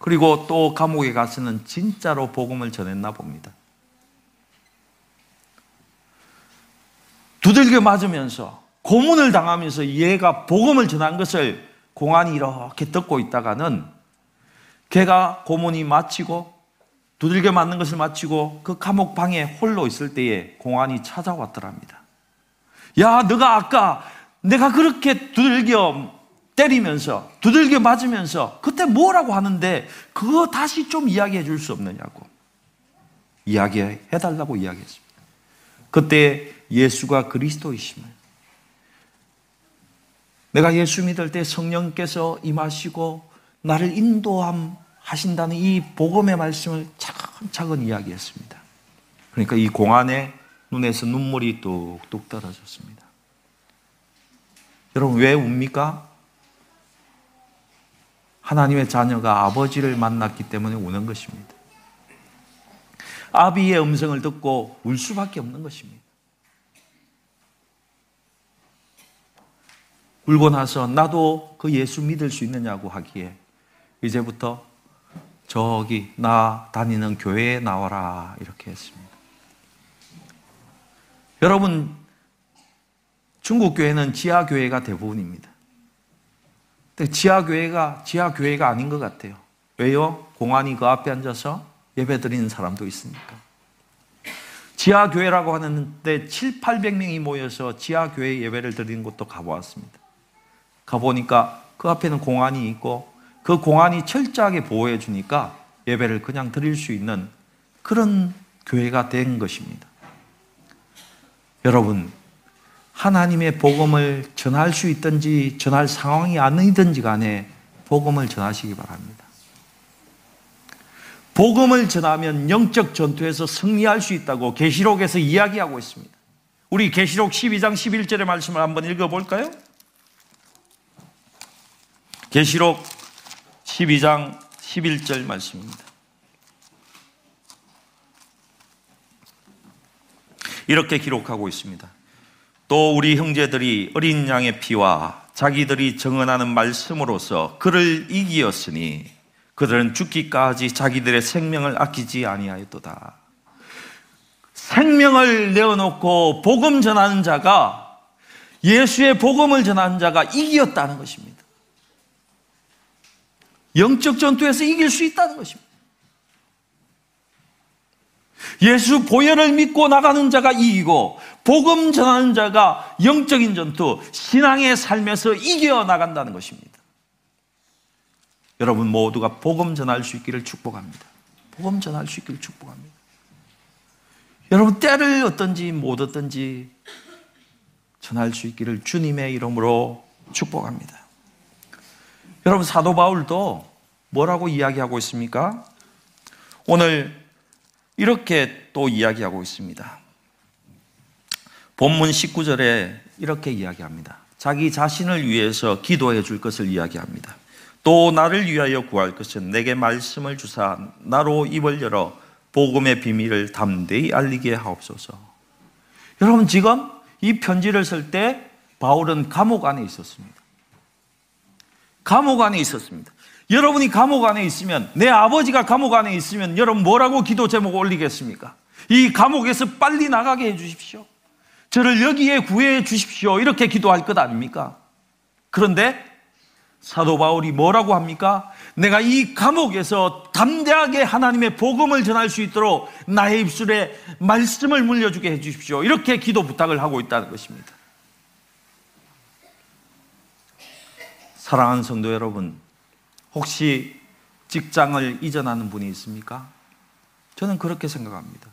그리고 또 감옥에 가서는 진짜로 복음을 전했나 봅니다. 두들겨 맞으면서 고문을 당하면서 얘가 복음을 전한 것을 공안이 이렇게 듣고 있다가는 걔가 고문이 마치고 두들겨 맞는 것을 마치고 그 감옥 방에 홀로 있을 때에 공안이 찾아왔더랍니다. 야, 너가 아까 내가 그렇게 두들겨 때리면서 두들겨 맞으면서 그때 뭐라고 하는데 그거 다시 좀 이야기해 줄 수 없느냐고 이야기해 달라고 이야기했습니다. 그때 예수가 그리스도이심을 내가 예수 믿을 때 성령께서 임하시고 나를 인도함 하신다는 이 복음의 말씀을 차근차근 이야기했습니다. 그러니까 이 공안의 눈에서 눈물이 뚝뚝 떨어졌습니다. 여러분 왜 웁니까? 하나님의 자녀가 아버지를 만났기 때문에 우는 것입니다. 아비의 음성을 듣고 울 수밖에 없는 것입니다. 울고 나서 나도 그 예수 믿을 수 있느냐고 하기에 이제부터 저기 나 다니는 교회에 나와라 이렇게 했습니다. 여러분 중국 교회는 지하 교회가 대부분입니다. 지하 교회가 지하 교회가 아닌 것 같아요. 왜요? 공안이 그 앞에 앉아서 예배 드리는 사람도 있으니까. 지하 교회라고 하는데 7, 800명이 모여서 지하 교회 예배를 드리는 곳도 가보았습니다. 가보니까 그 앞에는 공안이 있고 그 공안이 철저하게 보호해 주니까 예배를 그냥 드릴 수 있는 그런 교회가 된 것입니다. 여러분, 하나님의 복음을 전할 수 있든지 전할 상황이 아니든지 간에 복음을 전하시기 바랍니다. 복음을 전하면 영적 전투에서 승리할 수 있다고 계시록에서 이야기하고 있습니다. 우리 계시록 12장 11절의 말씀을 한번 읽어 볼까요? 계시록 12장 11절 말씀입니다. 이렇게 기록하고 있습니다. 또 우리 형제들이 어린 양의 피와 자기들이 정언하는 말씀으로서 그를 이기었으니 그들은 죽기까지 자기들의 생명을 아끼지 아니하였도다. 생명을 내어놓고 복음 전하는 자가 예수의 복음을 전하는 자가 이기었다는 것입니다. 영적 전투에서 이길 수 있다는 것입니다. 예수 보혈을 믿고 나가는 자가 이기고 복음 전하는 자가 영적인 전투, 신앙의 삶에서 이겨 나간다는 것입니다. 여러분 모두가 복음 전할 수 있기를 축복합니다. 복음 전할 수 있기를 축복합니다. 여러분 때를 어떤지 못 어떤지 전할 수 있기를 주님의 이름으로 축복합니다. 여러분 사도 바울도 뭐라고 이야기하고 있습니까? 오늘 이렇게 또 이야기하고 있습니다. 본문 19절에 이렇게 이야기합니다. 자기 자신을 위해서 기도해 줄 것을 이야기합니다. 또 나를 위하여 구할 것은 내게 말씀을 주사 나로 입을 열어 복음의 비밀을 담대히 알리게 하옵소서. 여러분 지금 이 편지를 쓸 때 바울은 감옥 안에 있었습니다. 감옥 안에 있었습니다. 여러분이 감옥 안에 있으면 내 아버지가 감옥 안에 있으면 여러분 뭐라고 기도 제목 올리겠습니까? 이 감옥에서 빨리 나가게 해 주십시오. 저를 여기에 구해 주십시오. 이렇게 기도할 것 아닙니까? 그런데 사도 바울이 뭐라고 합니까? 내가 이 감옥에서 담대하게 하나님의 복음을 전할 수 있도록 나의 입술에 말씀을 물려주게 해 주십시오. 이렇게 기도 부탁을 하고 있다는 것입니다. 사랑하는 성도 여러분, 혹시 직장을 이전하는 분이 있습니까? 저는 그렇게 생각합니다.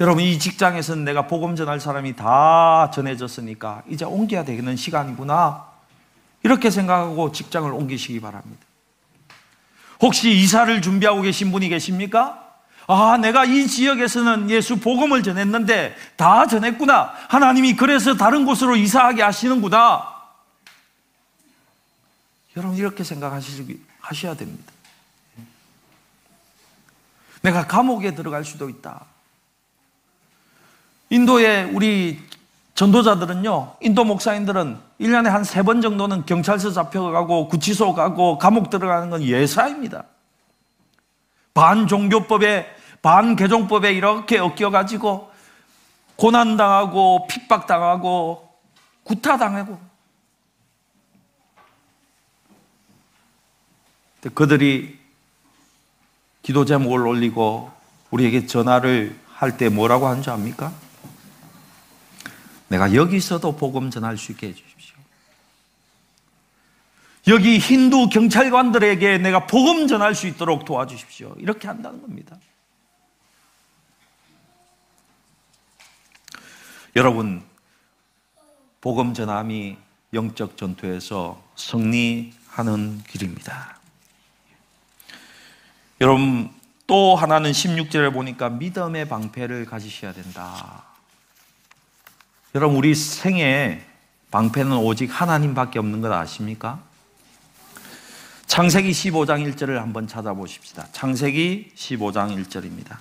여러분, 이 직장에서는 내가 복음 전할 사람이 다 전해졌으니까 이제 옮겨야 되는 시간이구나. 이렇게 생각하고 직장을 옮기시기 바랍니다. 혹시 이사를 준비하고 계신 분이 계십니까? 아, 내가 이 지역에서는 예수 복음을 전했는데 다 전했구나. 하나님이 그래서 다른 곳으로 이사하게 하시는구나. 여러분 이렇게 생각하셔야 됩니다. 내가 감옥에 들어갈 수도 있다. 인도의 우리 전도자들은요, 인도 목사님들은 1년에 한 세 번 정도는 경찰서 잡혀가고 구치소 가고 감옥 들어가는 건 예사입니다. 반종교법에, 반개종법에 이렇게 엮여가지고 고난당하고 핍박당하고 구타당하고 그들이 기도 제목을 올리고 우리에게 전화를 할 때 뭐라고 한줄 압니까? 내가 여기서도 복음 전할 수 있게 해주십시오. 여기 힌두 경찰관들에게 내가 복음 전할 수 있도록 도와주십시오. 이렇게 한다는 겁니다. 여러분, 복음 전함이 영적 전투에서 승리하는 길입니다. 여러분, 또 하나는 16절에 보니까 믿음의 방패를 가지셔야 된다. 여러분, 우리 생에 방패는 오직 하나님밖에 없는 것 아십니까? 창세기 15장 1절을 한번 찾아보십시다. 창세기 15장 1절입니다.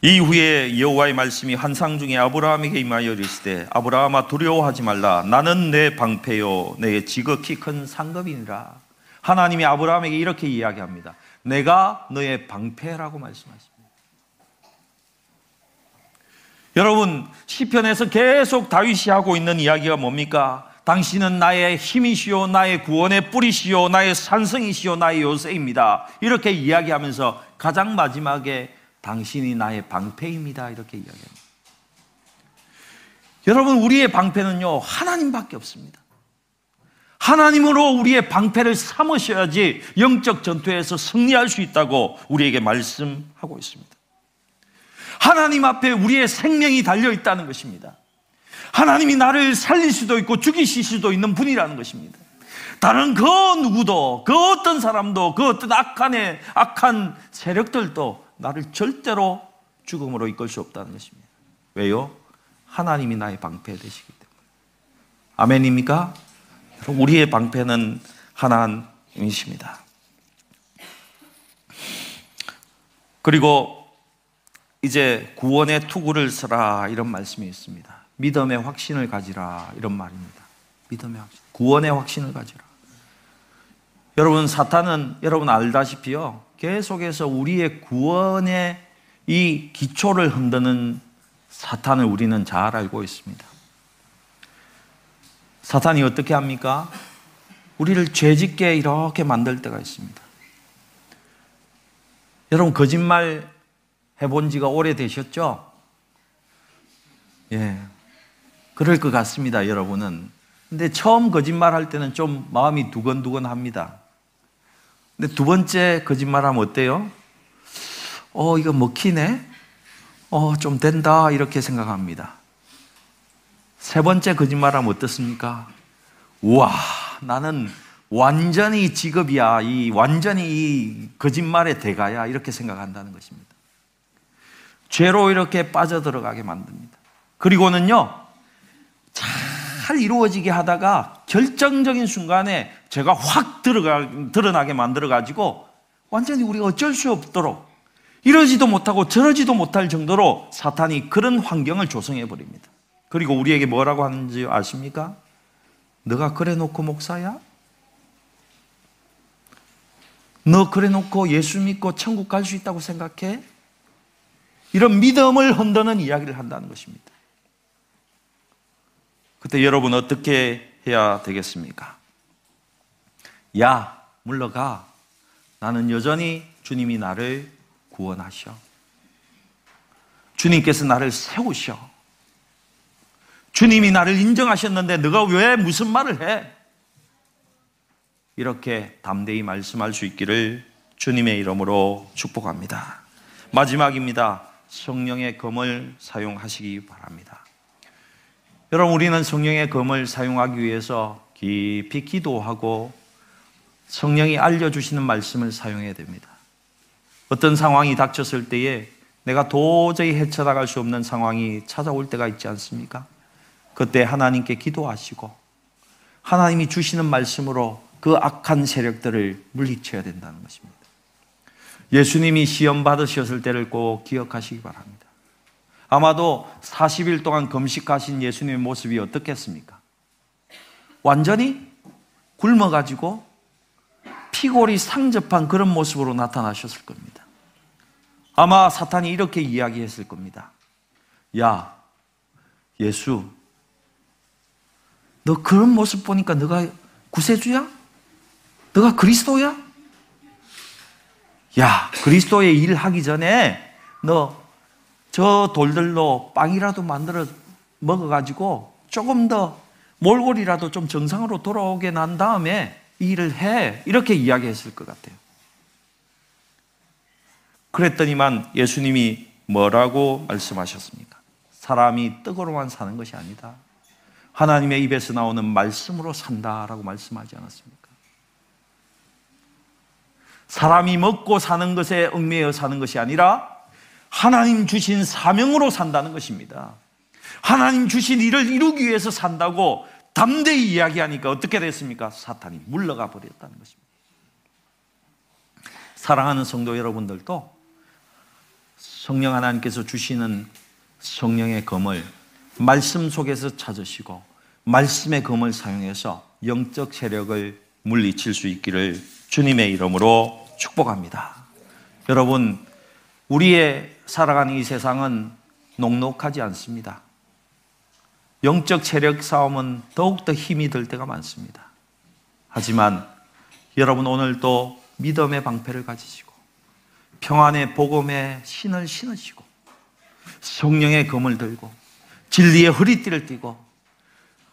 이후에 여호와의 말씀이 환상 중에 아브라함에게 임하여 이르시되 아브라함아 두려워하지 말라. 나는 내 방패요. 내 지극히 큰 상급이니라. 하나님이 아브라함에게 이렇게 이야기합니다 내가 너의 방패라고 말씀하십니다. 여러분 시편에서 계속 다윗이 하고 있는 이야기가 뭡니까? 당신은 나의 힘이시요 나의 구원의 뿌리시요 나의 산성이시요 나의 요새입니다. 이렇게 이야기하면서 가장 마지막에 당신이 나의 방패입니다. 이렇게 이야기합니다. 여러분, 우리의 방패는요, 하나님밖에 없습니다. 하나님으로 우리의 방패를 삼으셔야지 영적 전투에서 승리할 수 있다고 우리에게 말씀하고 있습니다. 하나님 앞에 우리의 생명이 달려 있다는 것입니다. 하나님이 나를 살릴 수도 있고 죽이실 수도 있는 분이라는 것입니다. 다른 그 누구도, 그 어떤 사람도, 그 어떤 악한, 악한 세력들도 나를 절대로 죽음으로 이끌 수 없다는 것입니다. 왜요? 하나님이 나의 방패 되시기 때문에. 아멘입니까? 우리의 방패는 하나님이십니다. 그리고 이제 구원의 투구를 써라 이런 말씀이 있습니다. 믿음의 확신을 가지라 이런 말입니다. 믿음의 확신, 구원의 확신을 가지라. 여러분 사탄은 여러분 알다시피요 계속해서 우리의 구원의 이 기초를 흔드는 사탄을 우리는 잘 알고 있습니다. 사탄이 어떻게 합니까? 우리를 죄짓게 이렇게 만들 때가 있습니다. 여러분, 거짓말 해본 지가 오래되셨죠? 예. 그럴 것 같습니다, 여러분은. 근데 처음 거짓말 할 때는 좀 마음이 두근두근 합니다. 근데 두 번째 거짓말하면 어때요? 어, 이거 먹히네? 어, 좀 된다. 이렇게 생각합니다. 세 번째 거짓말하면 어떻습니까? 우와, 나는 완전히 직업이야. 이 완전히 이 거짓말의 대가야. 이렇게 생각한다는 것입니다. 죄로 이렇게 빠져들어가게 만듭니다. 그리고는요, 잘 이루어지게 하다가 결정적인 순간에 제가 확 들어가, 드러나게 만들어가지고 완전히 우리가 어쩔 수 없도록 이러지도 못하고 저러지도 못할 정도로 사탄이 그런 환경을 조성해 버립니다. 그리고 우리에게 뭐라고 하는지 아십니까? 너가 그래 놓고 목사야? 너 그래 놓고 예수 믿고 천국 갈 수 있다고 생각해? 이런 믿음을 흔드는 이야기를 한다는 것입니다. 그때 여러분 어떻게 해야 되겠습니까? 야, 물러가. 나는 여전히 주님이 나를 구원하셔. 주님께서 나를 세우셔. 주님이 나를 인정하셨는데 너가 왜 무슨 말을 해? 이렇게 담대히 말씀할 수 있기를 주님의 이름으로 축복합니다. 마지막입니다. 성령의 검을 사용하시기 바랍니다. 여러분, 우리는 성령의 검을 사용하기 위해서 깊이 기도하고 성령이 알려주시는 말씀을 사용해야 됩니다. 어떤 상황이 닥쳤을 때에 내가 도저히 헤쳐나갈 수 없는 상황이 찾아올 때가 있지 않습니까? 그때 하나님께 기도하시고 하나님이 주시는 말씀으로 그 악한 세력들을 물리쳐야 된다는 것입니다. 예수님이 시험 받으셨을 때를 꼭 기억하시기 바랍니다. 아마도 40일 동안 금식하신 예수님의 모습이 어떻겠습니까? 완전히 굶어가지고 피골이 상접한 그런 모습으로 나타나셨을 겁니다. 아마 사탄이 이렇게 이야기했을 겁니다. 야, 예수, 너 그런 모습 보니까 너가 구세주야? 너가 그리스도야? 야, 그리스도의 일 하기 전에 너 저 돌들로 빵이라도 만들어 먹어가지고 조금 더 몰골이라도 좀 정상으로 돌아오게 난 다음에 일을 해. 이렇게 이야기했을 것 같아요. 그랬더니만 예수님이 뭐라고 말씀하셨습니까? 사람이 떡으로만 사는 것이 아니다. 하나님의 입에서 나오는 말씀으로 산다라고 말씀하지 않았습니까? 사람이 먹고 사는 것에 얽매여 사는 것이 아니라 하나님 주신 사명으로 산다는 것입니다. 하나님 주신 일을 이루기 위해서 산다고 담대히 이야기하니까 어떻게 됐습니까? 사탄이 물러가 버렸다는 것입니다. 사랑하는 성도 여러분들도 성령 하나님께서 주시는 성령의 검을 말씀 속에서 찾으시고 말씀의 검을 사용해서 영적 세력을 물리칠 수 있기를 주님의 이름으로 축복합니다. 여러분, 우리의 살아가는 이 세상은 녹록하지 않습니다. 영적 체력 싸움은 더욱더 힘이 들 때가 많습니다. 하지만 여러분 오늘도 믿음의 방패를 가지시고 평안의 복음의 신을 신으시고 성령의 검을 들고 진리의 허리띠를 띠고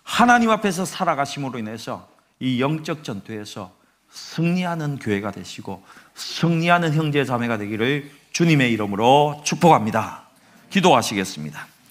하나님 앞에서 살아가심으로 인해서 이 영적 전투에서 승리하는 교회가 되시고 승리하는 형제 자매가 되기를 주님의 이름으로 축복합니다. 기도하시겠습니다.